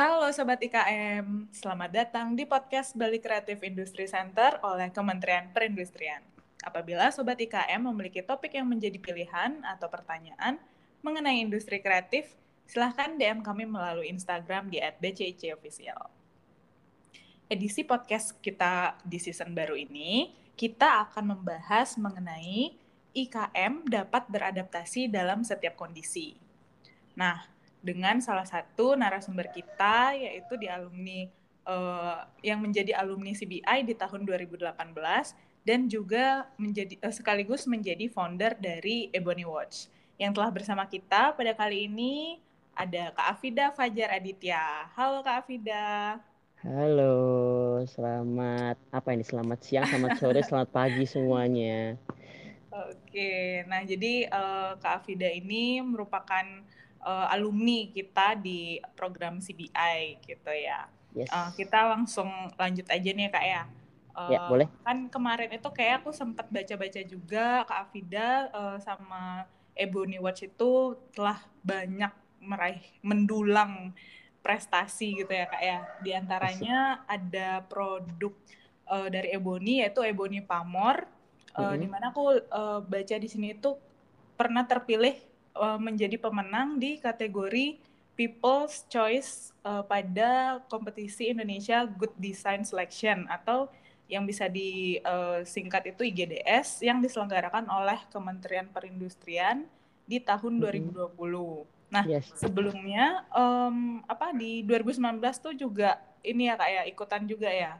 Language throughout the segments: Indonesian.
Halo Sobat IKM, selamat datang di podcast Bali Kreatif Industri Center oleh Kementerian Perindustrian. Apabila Sobat IKM memiliki topik yang menjadi pilihan atau pertanyaan mengenai industri kreatif, silahkan DM kami melalui Instagram di @bcicofficial. Edisi podcast kita di season baru ini, kita akan membahas mengenai IKM dapat beradaptasi dalam setiap kondisi. Nah, dengan salah satu narasumber kita yaitu di alumni uh, yang menjadi alumni CBI di tahun 2018 dan juga menjadi uh, sekaligus menjadi founder dari Ebony Watch. Yang telah bersama kita pada kali ini ada Kak Afida Fajar Aditya. Halo Kak Afida. Halo, selamat apa ini? Selamat siang, selamat sore, selamat pagi semuanya. Oke, nah jadi uh, Kak Afida ini merupakan uh, alumni kita di program CBI gitu ya. Yes. Uh, kita langsung lanjut aja nih kak ya. Uh, ya boleh. Kan kemarin itu kayak aku sempat baca-baca juga kak Afida uh, sama Ebony Watch itu telah banyak meraih mendulang prestasi gitu ya kak ya. Di antaranya ada produk uh, dari Ebony yaitu Ebony Pamor. Uh, mm -hmm. Di mana aku uh, baca di sini itu pernah terpilih uh, menjadi pemenang di kategori People's Choice uh, pada kompetisi Indonesia Good Design Selection atau yang bisa disingkat uh, itu IGDS yang diselenggarakan oleh Kementerian Perindustrian di tahun mm -hmm. 2020. Nah, yes. sebelumnya um, apa di 2019 tuh juga ini ya Kak ya ikutan juga ya.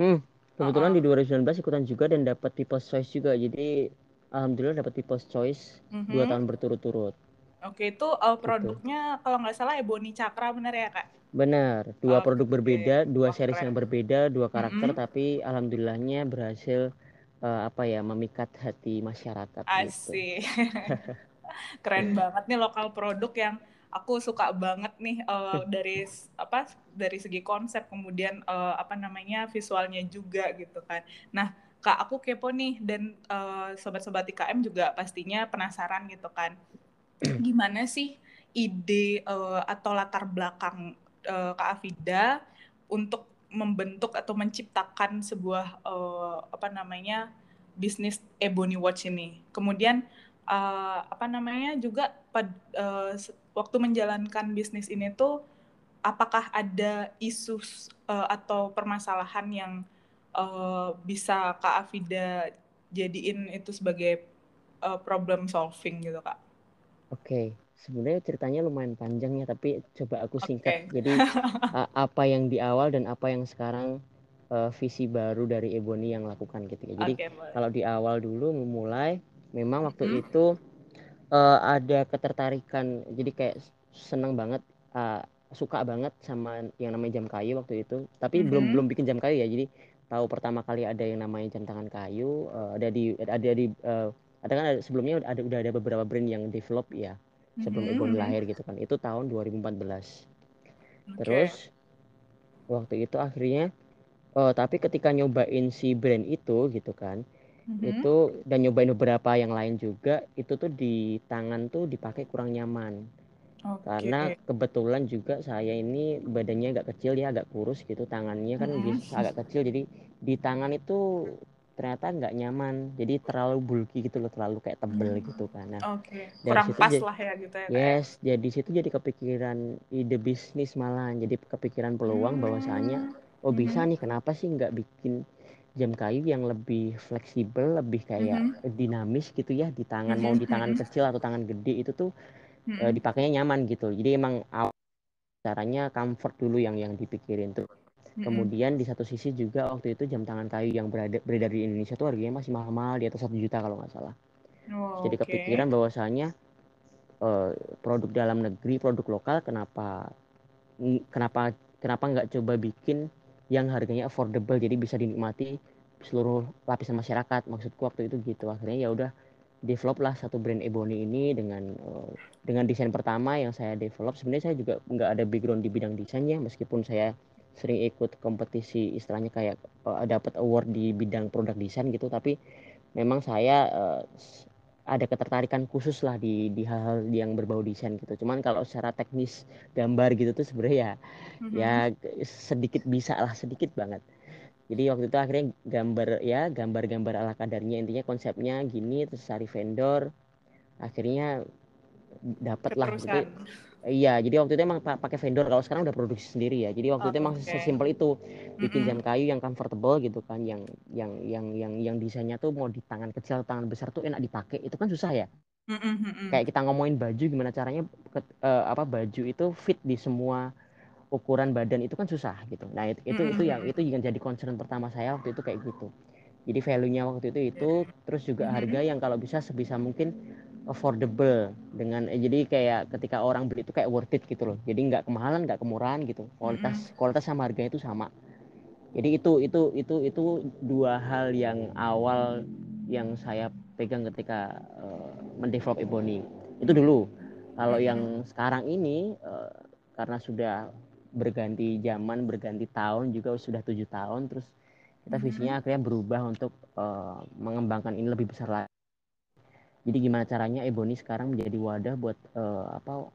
Hmm, kebetulan uh -uh. di 2019 ikutan juga dan dapat People's Choice juga. Jadi alhamdulillah dapat People's Choice mm-hmm. dua tahun berturut-turut. Oke, itu uh, produknya gitu. kalau nggak salah Ebony Cakra benar ya kak? Benar, dua okay. produk berbeda, dua oh, series yang berbeda, dua karakter, mm-hmm. tapi alhamdulillahnya berhasil uh, apa ya memikat hati masyarakat. Asik, gitu. keren banget nih lokal produk yang aku suka banget nih uh, dari apa dari segi konsep kemudian uh, apa namanya visualnya juga gitu kan. Nah Kak, aku kepo nih dan uh, sobat-sobat IKM juga pastinya penasaran gitu kan. Gimana sih ide uh, atau latar belakang uh, Kak Afida untuk membentuk atau menciptakan sebuah uh, apa namanya bisnis Ebony Watch ini. Kemudian uh, apa namanya juga pad, uh, waktu menjalankan bisnis ini tuh apakah ada isu uh, atau permasalahan yang uh, bisa Kak Afida jadiin itu sebagai uh, problem solving gitu Kak? Oke, okay. sebenarnya ceritanya lumayan panjang ya, tapi coba aku singkat. Okay. Jadi uh, apa yang di awal dan apa yang sekarang uh, visi baru dari Ebony yang lakukan gitu ya. Jadi okay, kalau di awal dulu memulai, memang waktu hmm. itu uh, ada ketertarikan, jadi kayak seneng banget. Uh, suka banget sama yang namanya jam kayu waktu itu tapi mm -hmm. belum belum bikin jam kayu ya jadi tahu pertama kali ada yang namanya jam tangan kayu uh, ada di ada di uh, ada kan ada, sebelumnya ada udah ada beberapa brand yang develop ya sebelum mm -hmm. lahir gitu kan itu tahun 2014 okay. terus waktu itu akhirnya uh, tapi ketika nyobain si brand itu gitu kan mm-hmm. itu dan nyobain beberapa yang lain juga itu tuh di tangan tuh dipakai kurang nyaman Okay. Karena kebetulan juga saya ini badannya agak kecil ya, agak kurus gitu, tangannya kan mm-hmm. bisa agak kecil, jadi di tangan itu ternyata nggak nyaman, jadi terlalu bulky gitu loh, terlalu kayak tebel gitu kan. Nah, okay. kurang pas lah ya gitu ya. Yes, ya. jadi situ jadi kepikiran ide bisnis malah, jadi kepikiran peluang hmm. bahwasanya oh bisa hmm. nih kenapa sih nggak bikin jam kayu yang lebih fleksibel, lebih kayak hmm. dinamis gitu ya di tangan hmm. mau di tangan kecil atau tangan gede itu tuh hmm. uh, dipakainya nyaman gitu jadi emang caranya comfort dulu yang yang dipikirin tuh hmm. kemudian di satu sisi juga waktu itu jam tangan kayu yang berada beredar di Indonesia tuh harganya masih mahal-mahal di atas satu juta kalau nggak salah oh, jadi okay. kepikiran bahwasanya uh, produk dalam negeri produk lokal kenapa kenapa kenapa nggak coba bikin yang harganya affordable jadi bisa dinikmati seluruh lapisan masyarakat maksudku waktu itu gitu akhirnya ya udah develop lah satu brand Ebony ini dengan uh, dengan desain pertama yang saya develop sebenarnya saya juga nggak ada background di bidang desainnya meskipun saya sering ikut kompetisi istilahnya kayak uh, dapat award di bidang produk desain gitu tapi memang saya uh, ada ketertarikan khusus lah di di hal-hal yang berbau desain gitu. Cuman kalau secara teknis gambar gitu tuh sebenarnya ya mm-hmm. ya sedikit bisa lah sedikit banget. Jadi waktu itu akhirnya gambar ya gambar-gambar ala kadarnya intinya konsepnya gini terus cari vendor akhirnya dapatlah gitu Iya, jadi waktu itu emang pakai vendor. Kalau sekarang udah produksi sendiri ya. Jadi waktu oh, itu emang okay. sesimpel itu bikin mm -hmm. jam kayu yang comfortable gitu kan, yang yang yang yang yang desainnya tuh mau di tangan kecil, tangan besar tuh enak dipakai. Itu kan susah ya. Mm -hmm. Kayak kita ngomongin baju gimana caranya ke, uh, apa baju itu fit di semua ukuran badan itu kan susah gitu. Nah itu itu, mm -hmm. itu yang itu yang jadi concern pertama saya waktu itu kayak gitu. Jadi value-nya waktu itu itu, terus juga harga yang kalau bisa sebisa mungkin affordable dengan eh, jadi kayak ketika orang beli itu kayak worth it gitu loh. Jadi nggak kemahalan nggak kemurahan gitu. Kualitas kualitas sama harganya itu sama. Jadi itu itu itu itu dua hal yang awal yang saya pegang ketika uh, mendevelop Ebony. Itu dulu. Kalau yang sekarang ini uh, karena sudah berganti zaman berganti tahun juga sudah tujuh tahun terus kita visinya akhirnya berubah untuk uh, mengembangkan ini lebih besar lagi. Jadi gimana caranya Ebony sekarang menjadi wadah buat uh, apa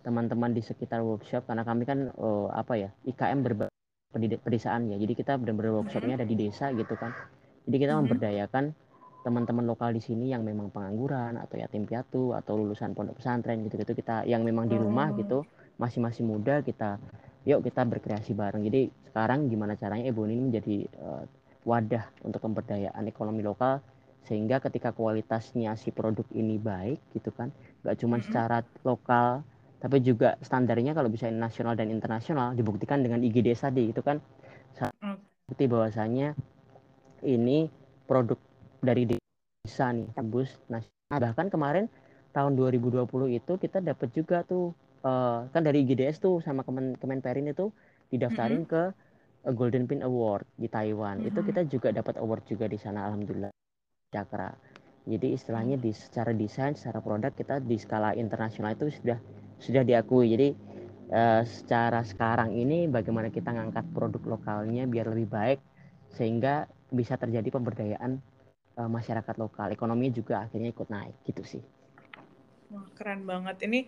teman-teman di sekitar workshop? Karena kami kan uh, apa ya IKM berbagai pedesaan ya. Jadi kita benar-benar workshopnya ada di desa gitu kan. Jadi kita memberdayakan teman-teman lokal di sini yang memang pengangguran atau yatim piatu atau lulusan pondok pesantren gitu-gitu kita yang memang di rumah oh. Gitu masih-masih muda kita yuk kita berkreasi bareng. Jadi sekarang gimana caranya Ebony ini menjadi uh, wadah untuk pemberdayaan ekonomi lokal sehingga ketika kualitasnya si produk ini baik gitu kan nggak cuma secara lokal tapi juga standarnya kalau bisa nasional dan internasional dibuktikan dengan IGD tadi itu kan. Bukti bahwasanya ini produk dari desa nih tembus nasional. Bahkan kemarin tahun 2020 itu kita dapat juga tuh uh, kan dari IGDS tuh sama Kemen Kemenperin itu didaftarin mm-hmm. ke Golden Pin Award di Taiwan mm-hmm. itu kita juga dapat award juga di sana alhamdulillah cakra. Jadi istilahnya di secara desain, secara produk kita di skala internasional itu sudah sudah diakui. Jadi uh, secara sekarang ini bagaimana kita ngangkat produk lokalnya biar lebih baik sehingga bisa terjadi pemberdayaan uh, masyarakat lokal. Ekonominya juga akhirnya ikut naik gitu sih. Wah, keren banget. Ini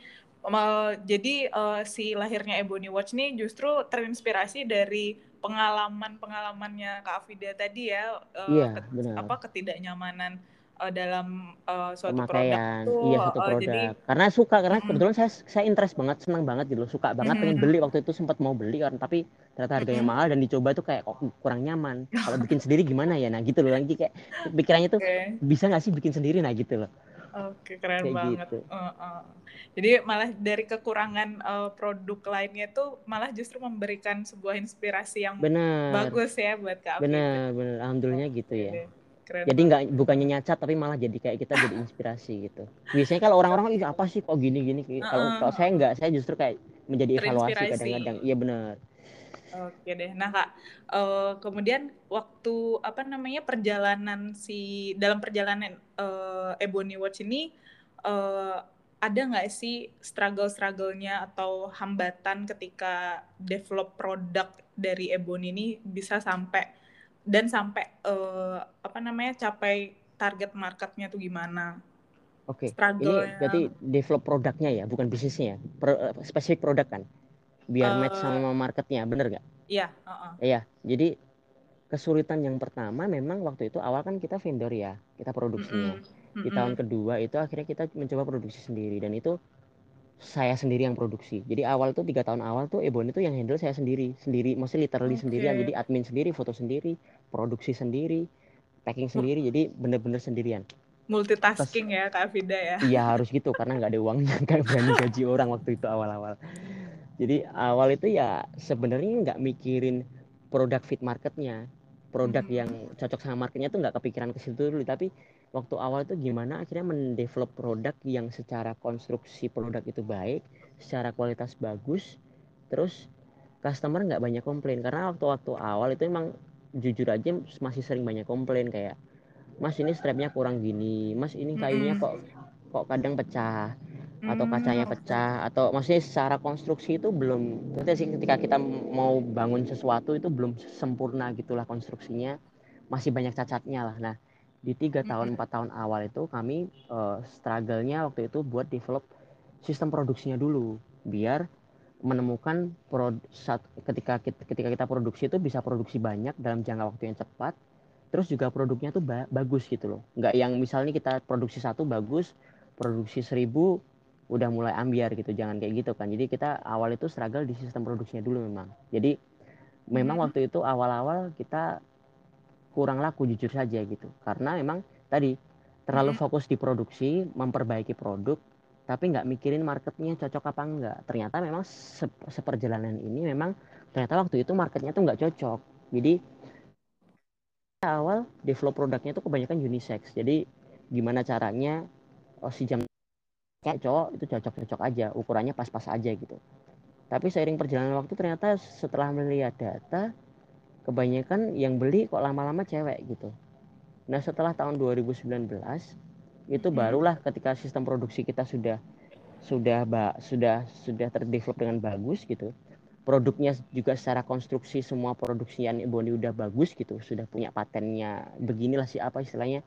uh, jadi uh, si lahirnya Ebony Watch ini justru terinspirasi dari pengalaman-pengalamannya Kak Afida tadi ya, uh, iya, ket, benar. apa ketidaknyamanan uh, dalam uh, suatu Pemakaian. produk tuh, iya satu produk. Uh, jadi, karena suka karena mm, kebetulan saya saya interest banget, senang banget gitu loh, suka banget mm, pengen beli waktu itu sempat mau beli kan, tapi ternyata harganya mm, mahal dan dicoba tuh kayak kok kurang nyaman. Kalau bikin sendiri gimana ya? Nah gitu loh, lagi kayak pikirannya tuh okay. bisa nggak sih bikin sendiri nah gitu loh. Oke, keren Kayak banget. Gitu. Uh, uh. Jadi malah dari kekurangan uh, produk lainnya tuh malah justru memberikan sebuah inspirasi yang bener. bagus ya buat Kak Benar, benar. Alhamdulillah oh, gitu ya. Keren jadi nggak bukannya nyacat tapi malah jadi kayak kita jadi inspirasi gitu. Biasanya kalau orang-orang apa sih kok gini gini. Uh, kalau kalau saya nggak, saya justru kayak menjadi evaluasi kadang-kadang. Iya benar. Oke deh. Nah kak, uh, kemudian waktu apa namanya perjalanan si dalam perjalanan uh, Ebony Watch ini uh, ada nggak sih struggle-strugglenya atau hambatan ketika develop produk dari Ebony ini bisa sampai dan sampai uh, apa namanya capai target marketnya tuh gimana? Oke, okay. ini berarti develop produknya ya, bukan bisnisnya ya, Pro, spesifik produk kan? Biar uh, match sama marketnya bener gak? Iya. Uh -uh. Iya. Jadi kesulitan yang pertama memang waktu itu awal kan kita vendor ya kita produksinya. Mm -mm. Di tahun kedua itu akhirnya kita mencoba produksi sendiri dan itu saya sendiri yang produksi. Jadi awal tuh tiga tahun awal tuh Ebon itu yang handle saya sendiri, sendiri, maksudnya literally okay. sendirian. Jadi admin sendiri, foto sendiri, produksi sendiri, packing sendiri. Jadi bener-bener sendirian. Multitasking Terus, ya Kak Vida ya. Iya harus gitu karena nggak ada uangnya, nggak berani gaji orang waktu itu awal-awal jadi awal itu ya sebenarnya nggak mikirin produk fit marketnya. Produk hmm. yang cocok sama marketnya tuh nggak kepikiran ke situ dulu. Tapi waktu awal itu gimana? Akhirnya mendevelop produk yang secara konstruksi produk itu baik secara kualitas bagus terus customer nggak banyak komplain. Karena waktu-waktu awal itu emang jujur aja masih sering banyak komplain kayak mas ini strapnya kurang gini. Mas ini kayunya kok kok kadang pecah atau kacanya hmm. pecah atau maksudnya secara konstruksi itu belum berarti sih ketika kita mau bangun sesuatu itu belum sempurna gitulah konstruksinya. Masih banyak cacatnya lah. Nah di tiga tahun empat tahun awal itu kami uh, struggle-nya waktu itu buat develop sistem produksinya dulu. Biar menemukan prod, saat, ketika ketika kita produksi itu bisa produksi banyak dalam jangka waktu yang cepat. Terus juga produknya tuh ba bagus gitu loh. Nggak yang misalnya kita produksi satu bagus produksi seribu udah mulai ambiar gitu jangan kayak gitu kan. Jadi kita awal itu struggle di sistem produksinya dulu memang. Jadi memang hmm. waktu itu awal-awal kita kurang laku jujur saja gitu. Karena memang tadi terlalu hmm. fokus di produksi memperbaiki produk tapi nggak mikirin marketnya cocok apa enggak ternyata memang se seperjalanan ini memang ternyata waktu itu marketnya tuh nggak cocok. Jadi awal develop produknya itu kebanyakan unisex. Jadi gimana caranya oh, si jam kayak cowok itu cocok-cocok aja ukurannya pas-pas aja gitu. Tapi seiring perjalanan waktu ternyata setelah melihat data kebanyakan yang beli kok lama-lama cewek gitu. Nah setelah tahun 2019 itu barulah ketika sistem produksi kita sudah sudah sudah sudah terdevelop dengan bagus gitu produknya juga secara konstruksi semua produksi yang Boni udah bagus gitu sudah punya patennya beginilah sih apa istilahnya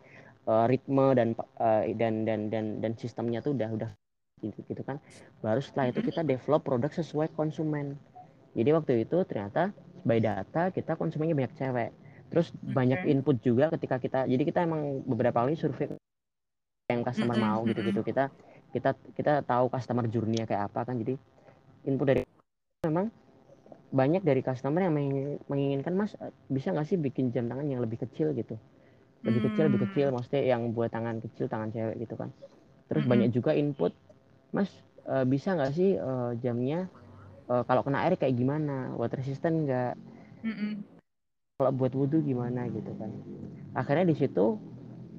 uh, ritme dan uh, dan dan dan dan sistemnya tuh udah udah gitu, gitu kan. Baru setelah itu kita develop produk sesuai konsumen. Jadi waktu itu ternyata by data kita konsumennya banyak cewek. Terus okay. banyak input juga ketika kita jadi kita emang beberapa kali survei yang customer mm -hmm. mau gitu-gitu. kita kita kita tahu customer journey kayak apa kan. Jadi input dari memang banyak dari customer yang menginginkan mas bisa nggak sih bikin jam tangan yang lebih kecil? gitu lebih kecil lebih kecil hmm. maksudnya yang buat tangan kecil tangan cewek gitu kan. Terus hmm. banyak juga input mas uh, bisa nggak sih uh, jamnya uh, kalau kena air kayak gimana? Water resistant nggak? Hmm. kalau buat wudhu gimana? Gitu kan. Akhirnya di situ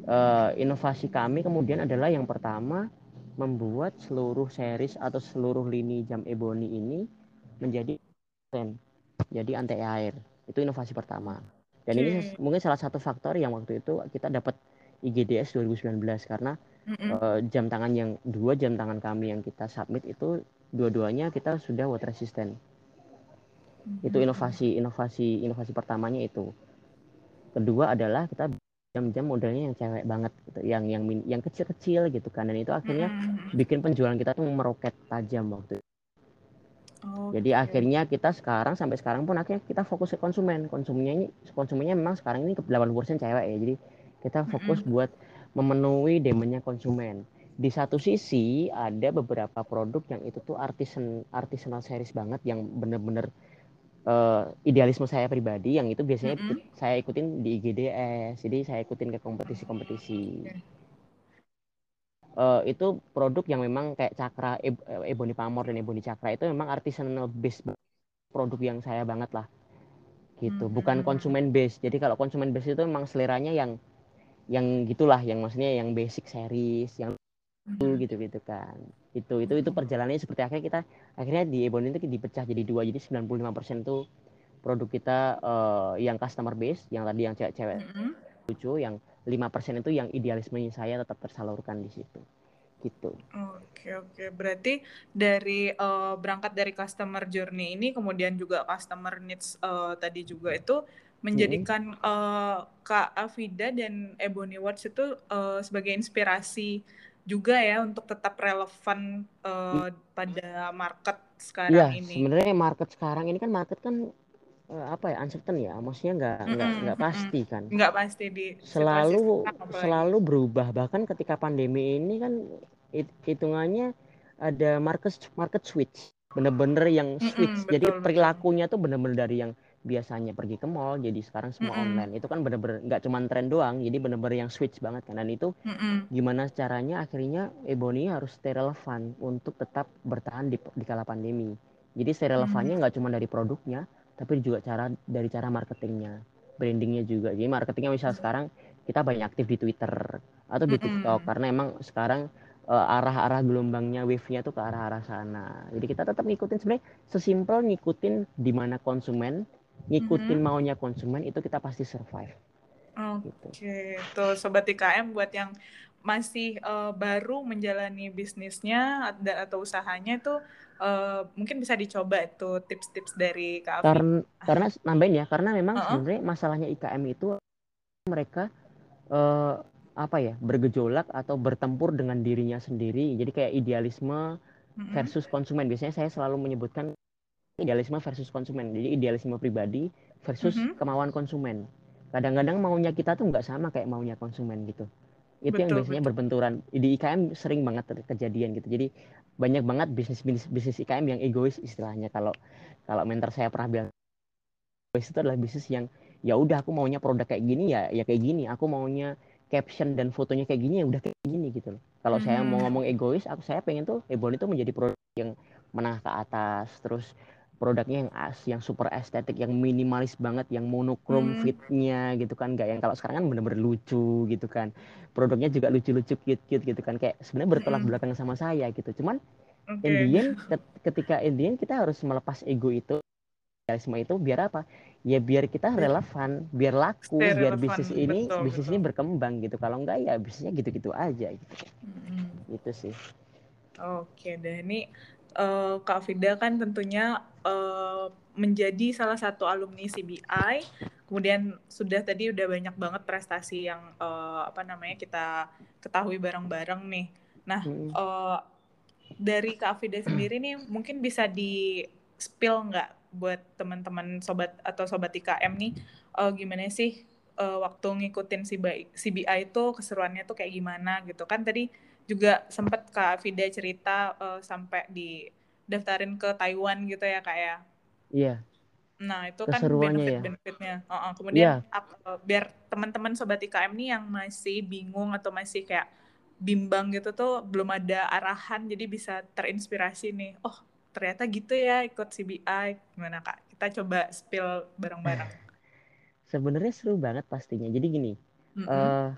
uh, inovasi kami kemudian adalah yang pertama membuat seluruh series atau seluruh lini jam ebony ini menjadi jadi anti air itu inovasi pertama dan okay. ini mungkin salah satu faktor yang waktu itu kita dapat IGDS 2019 karena mm -hmm. uh, jam tangan yang dua jam tangan kami yang kita submit itu dua-duanya kita sudah water resistant mm -hmm. itu inovasi inovasi inovasi pertamanya itu kedua adalah kita jam-jam modelnya yang cewek banget gitu yang yang yang kecil-kecil gitu kan dan itu akhirnya mm -hmm. bikin penjualan kita tuh meroket tajam waktu itu Jadi akhirnya kita sekarang sampai sekarang pun akhirnya kita fokus ke konsumen. Konsumennya ini konsumennya memang sekarang ini ke 80% cewek ya. Jadi kita fokus mm -hmm. buat memenuhi demandnya konsumen. Di satu sisi ada beberapa produk yang itu tuh artisan artisanal series banget yang bener-bener uh, idealisme saya pribadi yang itu biasanya mm -hmm. saya ikutin di IGDS. Jadi saya ikutin ke kompetisi-kompetisi. Okay uh, itu produk yang memang kayak Cakra, e Ebony Pamor dan Ebony Cakra itu memang artisanal base produk yang saya banget lah. Gitu. Hmm. bukan konsumen base. Jadi kalau konsumen base itu memang seleranya yang yang gitulah yang maksudnya yang basic series yang hmm. gitu gitu kan. Itu itu itu perjalanannya seperti akhirnya kita akhirnya di Ebony itu dipecah jadi dua. Jadi 95% itu produk kita uh, yang customer base yang tadi yang cewek-cewek hmm. lucu yang 5% itu yang idealismenya saya tetap tersalurkan di situ gitu. Oke oke, berarti dari uh, berangkat dari customer journey ini, kemudian juga customer needs uh, tadi juga itu menjadikan hmm. uh, Kak Afida dan Ebony Watch itu uh, sebagai inspirasi juga ya untuk tetap relevan uh, pada market sekarang ya, ini. Sebenarnya market sekarang ini kan market kan apa ya uncertain ya. Maksudnya nggak nggak mm -hmm. nggak pasti kan. Nggak pasti di selalu selalu berubah. Bahkan ketika pandemi ini kan hitungannya ada market market switch. Bener-bener yang switch. mm -hmm, jadi betul, perilakunya tuh bener-bener dari yang biasanya pergi ke mall jadi sekarang semua mm -hmm. online. Itu kan bener-bener nggak cuma tren doang jadi bener-bener yang switch banget kan. Dan itu mm -hmm. gimana caranya akhirnya Ebony harus stay relevan untuk tetap bertahan di, di kala pandemi. Jadi stay relevannya nggak mm -hmm. cuma dari produknya tapi juga cara dari cara marketingnya brandingnya juga. Jadi marketingnya misal sekarang kita banyak aktif di Twitter atau di TikTok. Karena emang sekarang uh, arah-arah gelombangnya wave-nya tuh ke arah-arah sana. Jadi kita tetap ngikutin. Sebenarnya sesimpel ngikutin di mana konsumen ngikutin mm-hmm. maunya konsumen itu kita pasti survive. Oke, okay. gitu. tuh sobat IKM buat yang masih uh, baru menjalani bisnisnya atau usahanya itu uh, mungkin bisa dicoba itu tips-tips dari Kak Afi. Karena, karena nambahin ya, karena memang uh -uh. sebenarnya masalahnya IKM itu mereka uh, apa ya bergejolak atau bertempur dengan dirinya sendiri jadi kayak idealisme versus konsumen biasanya saya selalu menyebutkan idealisme versus konsumen jadi idealisme pribadi versus mm -hmm. kemauan konsumen kadang-kadang maunya kita tuh nggak sama kayak maunya konsumen gitu itu betul, yang biasanya betul. berbenturan. Di IKM sering banget kejadian gitu. Jadi banyak banget bisnis bisnis bisnis IKM yang egois istilahnya. Kalau kalau mentor saya pernah bilang egois itu adalah bisnis yang ya udah aku maunya produk kayak gini ya ya kayak gini. Aku maunya caption dan fotonya kayak gini ya udah kayak gini gitu loh. Kalau hmm. saya mau ngomong egois aku saya pengen tuh Ebon itu menjadi produk yang menengah ke atas terus produknya yang as yang super estetik yang minimalis banget yang monokrom hmm. fitnya gitu kan nggak yang kalau sekarang kan bener-bener lucu gitu kan produknya juga lucu-lucu cute-cute gitu kan kayak sebenarnya bertolak hmm. belakang sama saya gitu cuman okay. Indian ketika Indian kita harus melepas ego itu realisme itu biar apa ya biar kita relevan biar laku Stay biar relevan. bisnis ini betul, bisnis betul. ini berkembang gitu kalau enggak ya bisnisnya gitu-gitu aja gitu hmm. itu sih oke deh ini uh, Kak Fida kan tentunya uh, menjadi salah satu alumni CBI. Kemudian sudah tadi udah banyak banget prestasi yang uh, apa namanya kita ketahui bareng-bareng nih. Nah, hmm. uh, dari Kak Fida sendiri nih mungkin bisa di spill nggak buat teman-teman sobat atau sobat IKM nih uh, gimana sih uh, waktu ngikutin CBI, CBI itu keseruannya tuh kayak gimana gitu kan tadi juga sempat Kak Vida cerita uh, sampai di daftarin ke Taiwan gitu ya Kak ya. Iya. Nah, itu kan benefit-benefitnya. Uh, uh, kemudian yeah. uh, biar teman-teman sobat IKM nih yang masih bingung atau masih kayak bimbang gitu tuh belum ada arahan jadi bisa terinspirasi nih. Oh, ternyata gitu ya ikut CBI. Gimana Kak? Kita coba spill bareng-bareng. Sebenarnya seru banget pastinya. Jadi gini, mm -hmm. uh,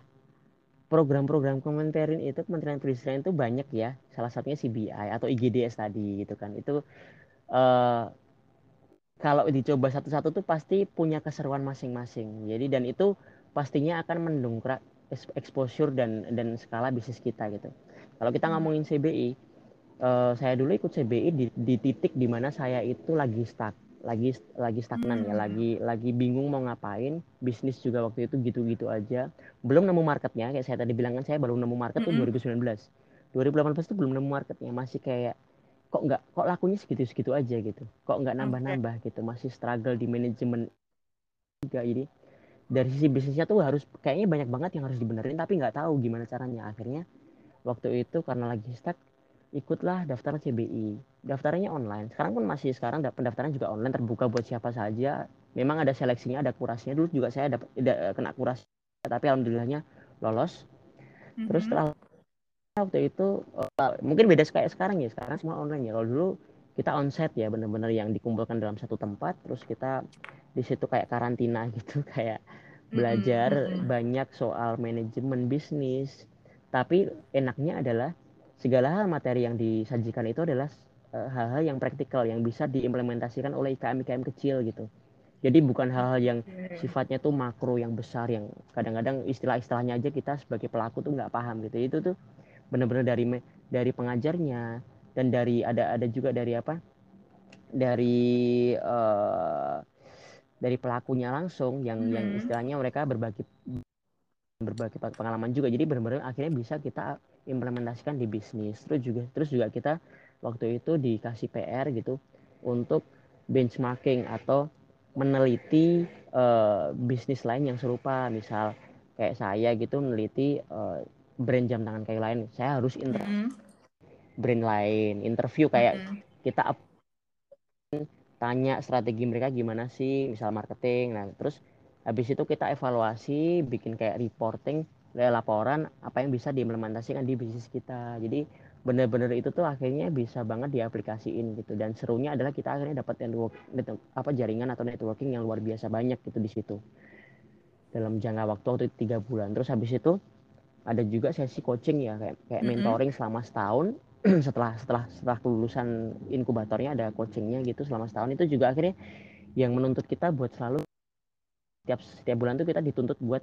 program-program Kementerian itu Kementerian Perindustrian itu banyak ya. Salah satunya CBI atau IGDS tadi gitu kan. Itu uh, kalau dicoba satu-satu tuh pasti punya keseruan masing-masing. Jadi dan itu pastinya akan mendongkrak exposure dan dan skala bisnis kita gitu. Kalau kita hmm. ngomongin CBI uh, eh, saya dulu ikut CBI di, di titik di mana saya itu lagi stuck lagi lagi stagnan ya, hmm. ya lagi lagi bingung mau ngapain bisnis juga waktu itu gitu-gitu aja belum nemu marketnya kayak saya tadi bilang kan saya baru nemu market -hmm. tuh 2019 2018 tuh belum nemu marketnya masih kayak kok nggak kok lakunya segitu-segitu aja gitu kok nggak nambah-nambah okay. gitu masih struggle di manajemen juga jadi dari sisi bisnisnya tuh harus kayaknya banyak banget yang harus dibenerin tapi nggak tahu gimana caranya akhirnya waktu itu karena lagi stuck ikutlah daftar CBI. Daftarnya online. Sekarang pun masih sekarang pendaftaran juga online terbuka buat siapa saja. Memang ada seleksinya, ada kurasinya. Dulu juga saya dapat kena kuras, tapi alhamdulillahnya lolos. Mm-hmm. Terus setelah waktu itu uh, mungkin beda kayak sekarang ya. Sekarang semua online ya. Kalau dulu kita onsite ya, benar-benar yang dikumpulkan dalam satu tempat. Terus kita di situ kayak karantina gitu, kayak belajar mm-hmm. banyak soal manajemen bisnis. Tapi enaknya adalah segala hal materi yang disajikan itu adalah eh, hal-hal uh, yang praktikal yang bisa diimplementasikan oleh IKM-IKM kecil gitu. Jadi bukan hal-hal yang sifatnya tuh makro yang besar yang kadang-kadang istilah-istilahnya aja kita sebagai pelaku tuh nggak paham gitu. Itu tuh benar-benar dari dari pengajarnya dan dari ada ada juga dari apa? Dari uh, dari pelakunya langsung yang hmm. yang istilahnya mereka berbagi berbagi pengalaman juga. Jadi benar-benar akhirnya bisa kita implementasikan di bisnis. Terus juga terus juga kita waktu itu dikasih PR gitu untuk benchmarking atau meneliti uh, bisnis lain yang serupa. Misal kayak saya gitu meneliti uh, brand jam tangan kayak lain. Saya harus inter mm -hmm. brand lain interview kayak mm -hmm. kita tanya strategi mereka gimana sih misal marketing. Nah terus habis itu kita evaluasi bikin kayak reporting laporan apa yang bisa diimplementasikan di bisnis kita. Jadi benar-benar itu tuh akhirnya bisa banget diaplikasiin gitu. Dan serunya adalah kita akhirnya dapat network, network apa jaringan atau networking yang luar biasa banyak gitu di situ. Dalam jangka waktu waktu tiga bulan. Terus habis itu ada juga sesi coaching ya kayak kayak mentoring selama setahun. Setelah setelah setelah kelulusan inkubatornya ada coachingnya gitu selama setahun. Itu juga akhirnya yang menuntut kita buat selalu setiap setiap bulan tuh kita dituntut buat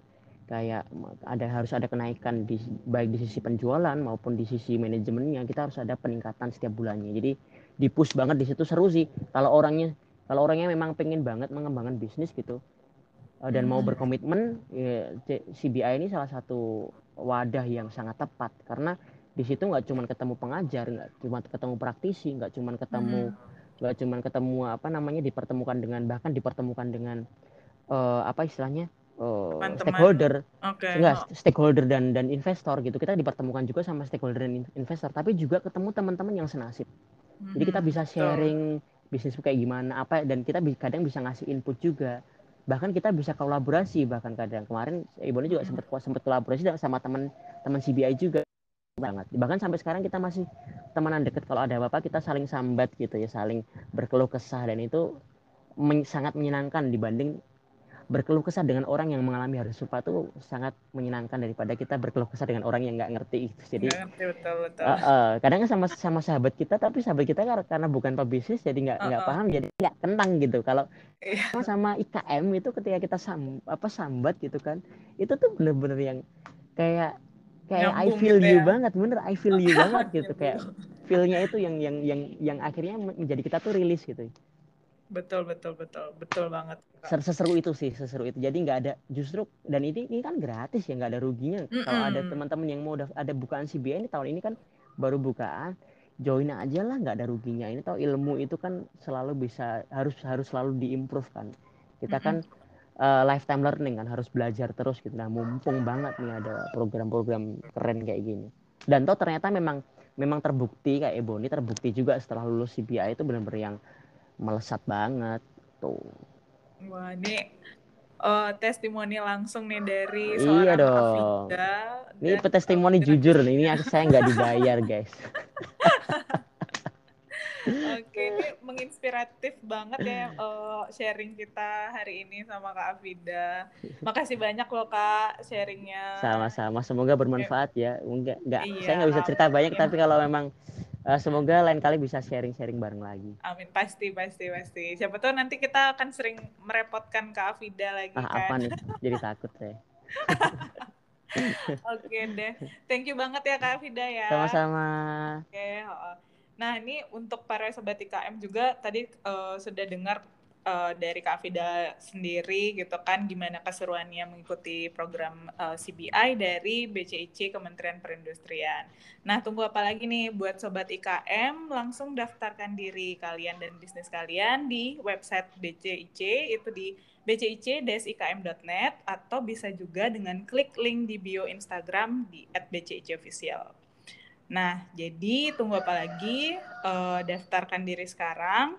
kayak ada harus ada kenaikan di baik di sisi penjualan maupun di sisi manajemennya kita harus ada peningkatan setiap bulannya jadi di push banget di situ seru sih kalau orangnya kalau orangnya memang pengen banget mengembangkan bisnis gitu eh, dan hmm. mau berkomitmen ya, CBI ini salah satu wadah yang sangat tepat karena di situ nggak cuma ketemu pengajar nggak cuma ketemu praktisi nggak cuma ketemu nggak hmm. cuma ketemu apa namanya dipertemukan dengan bahkan dipertemukan dengan uh, apa istilahnya uh, stakeholder. Okay. enggak stakeholder dan dan investor gitu. Kita dipertemukan juga sama stakeholder dan investor tapi juga ketemu teman-teman yang senasib. Hmm. jadi kita bisa sharing bisnis kayak gimana apa dan kita kadang bisa ngasih input juga. Bahkan kita bisa kolaborasi bahkan kadang. Kemarin ibu juga sempat sempat kolaborasi sama teman teman CBI juga. Banget. Bahkan sampai sekarang kita masih temenan deket. Kalau ada apa-apa kita saling sambat gitu ya saling berkeluh kesah. Dan itu men sangat menyenangkan dibanding berkeluh kesah dengan orang yang mengalami hal serupa itu sangat menyenangkan daripada kita berkeluh kesah dengan orang yang nggak ngerti itu jadi betul, betul. Uh, uh, kadang sama sama sahabat kita tapi sahabat kita karena bukan pebisnis jadi nggak nggak uh, uh. paham jadi nggak kenang gitu kalau yeah. sama IKM itu ketika kita sam apa sambat gitu kan itu tuh bener-bener yang kayak kayak Nyambung I feel gitu you ya. banget bener I feel you banget gitu kayak feelnya itu yang yang yang yang akhirnya menjadi kita tuh rilis gitu betul betul betul. Betul banget seseru itu sih seseru itu. Jadi nggak ada justru dan ini ini kan gratis ya nggak ada ruginya. Mm -mm. kalau ada teman-teman yang mau ada bukaan CBA ini tahun ini kan baru bukaan join aja lah nggak ada ruginya. Ini tahu ilmu itu kan selalu bisa harus harus selalu diimprove kan. Kita mm -hmm. kan uh, lifetime learning kan harus belajar terus gitu. Nah mumpung banget nih ada program-program keren kayak gini. Dan toh ternyata memang memang terbukti kayak Ebony terbukti juga setelah lulus CBA itu benar-benar yang melesat banget tuh. Wah ini uh, testimoni langsung nih dari iya seorang iya dong. Ini testimoni jujur nih, ini saya nggak dibayar guys. Oke, ini menginspiratif banget ya uh, sharing kita hari ini sama Kak Afida. Makasih banyak loh Kak sharingnya. Sama-sama, semoga bermanfaat ya. Enggak, enggak. Iya, saya nggak bisa cerita banyak, tapi kalau memang uh, semoga lain kali bisa sharing-sharing bareng lagi. Amin, pasti, pasti, pasti. Siapa tahu nanti kita akan sering merepotkan Kak Afida lagi ah, kan. apa nih? Jadi takut saya. Oke deh. Thank you banget ya Kak Afida ya. Sama-sama. Oke, okay. Nah, ini untuk para sobat IKM juga tadi uh, sudah dengar uh, dari Kak Fida sendiri gitu kan gimana keseruannya mengikuti program uh, CBI dari BCIC Kementerian Perindustrian. Nah, tunggu apa lagi nih buat sobat IKM langsung daftarkan diri kalian dan bisnis kalian di website BCIC itu di bcic-ikm.net atau bisa juga dengan klik link di bio Instagram di @bcicofficial. Nah, jadi tunggu apa lagi? Uh, daftarkan diri sekarang.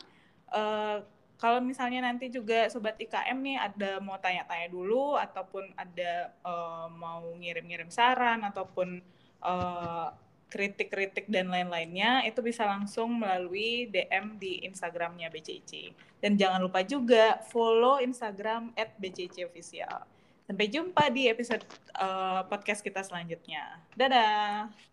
Uh, kalau misalnya nanti juga sobat IKM nih ada mau tanya-tanya dulu ataupun ada uh, mau ngirim-ngirim saran ataupun kritik-kritik dan lain-lainnya itu bisa langsung melalui DM di Instagramnya BCC. Dan jangan lupa juga follow Instagram at BCC Official. Sampai jumpa di episode uh, podcast kita selanjutnya. Dadah!